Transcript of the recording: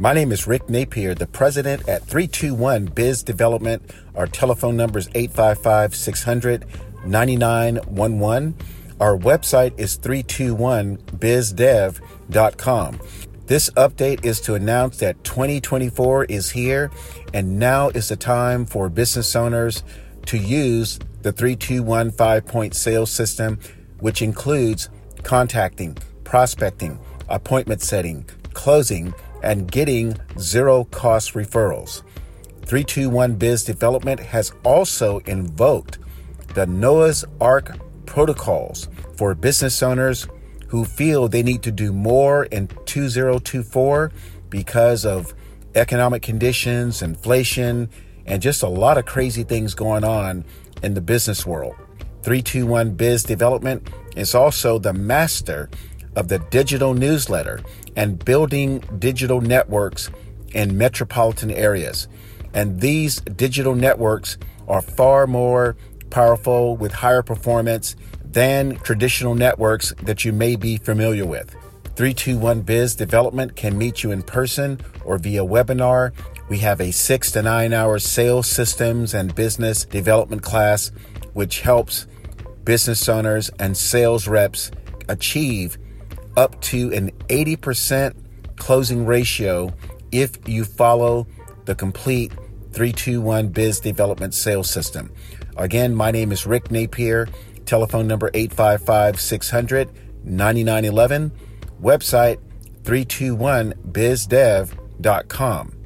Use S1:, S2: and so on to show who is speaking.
S1: My name is Rick Napier, the president at 321 Biz Development. Our telephone number is 855 600 9911. Our website is 321bizdev.com. This update is to announce that 2024 is here, and now is the time for business owners to use the 321 five point sales system, which includes contacting, prospecting, appointment setting, closing, and getting zero cost referrals. 321 Biz Development has also invoked the Noah's Ark protocols for business owners who feel they need to do more in 2024 because of economic conditions, inflation, and just a lot of crazy things going on in the business world. 321 Biz Development is also the master of the digital newsletter and building digital networks in metropolitan areas. And these digital networks are far more powerful with higher performance than traditional networks that you may be familiar with. 321 Biz Development can meet you in person or via webinar. We have a six to nine hour sales systems and business development class, which helps business owners and sales reps achieve up to an 80% closing ratio if you follow the complete 321 Biz Development Sales System. Again, my name is Rick Napier. Telephone number 855 600 9911. Website 321bizdev.com.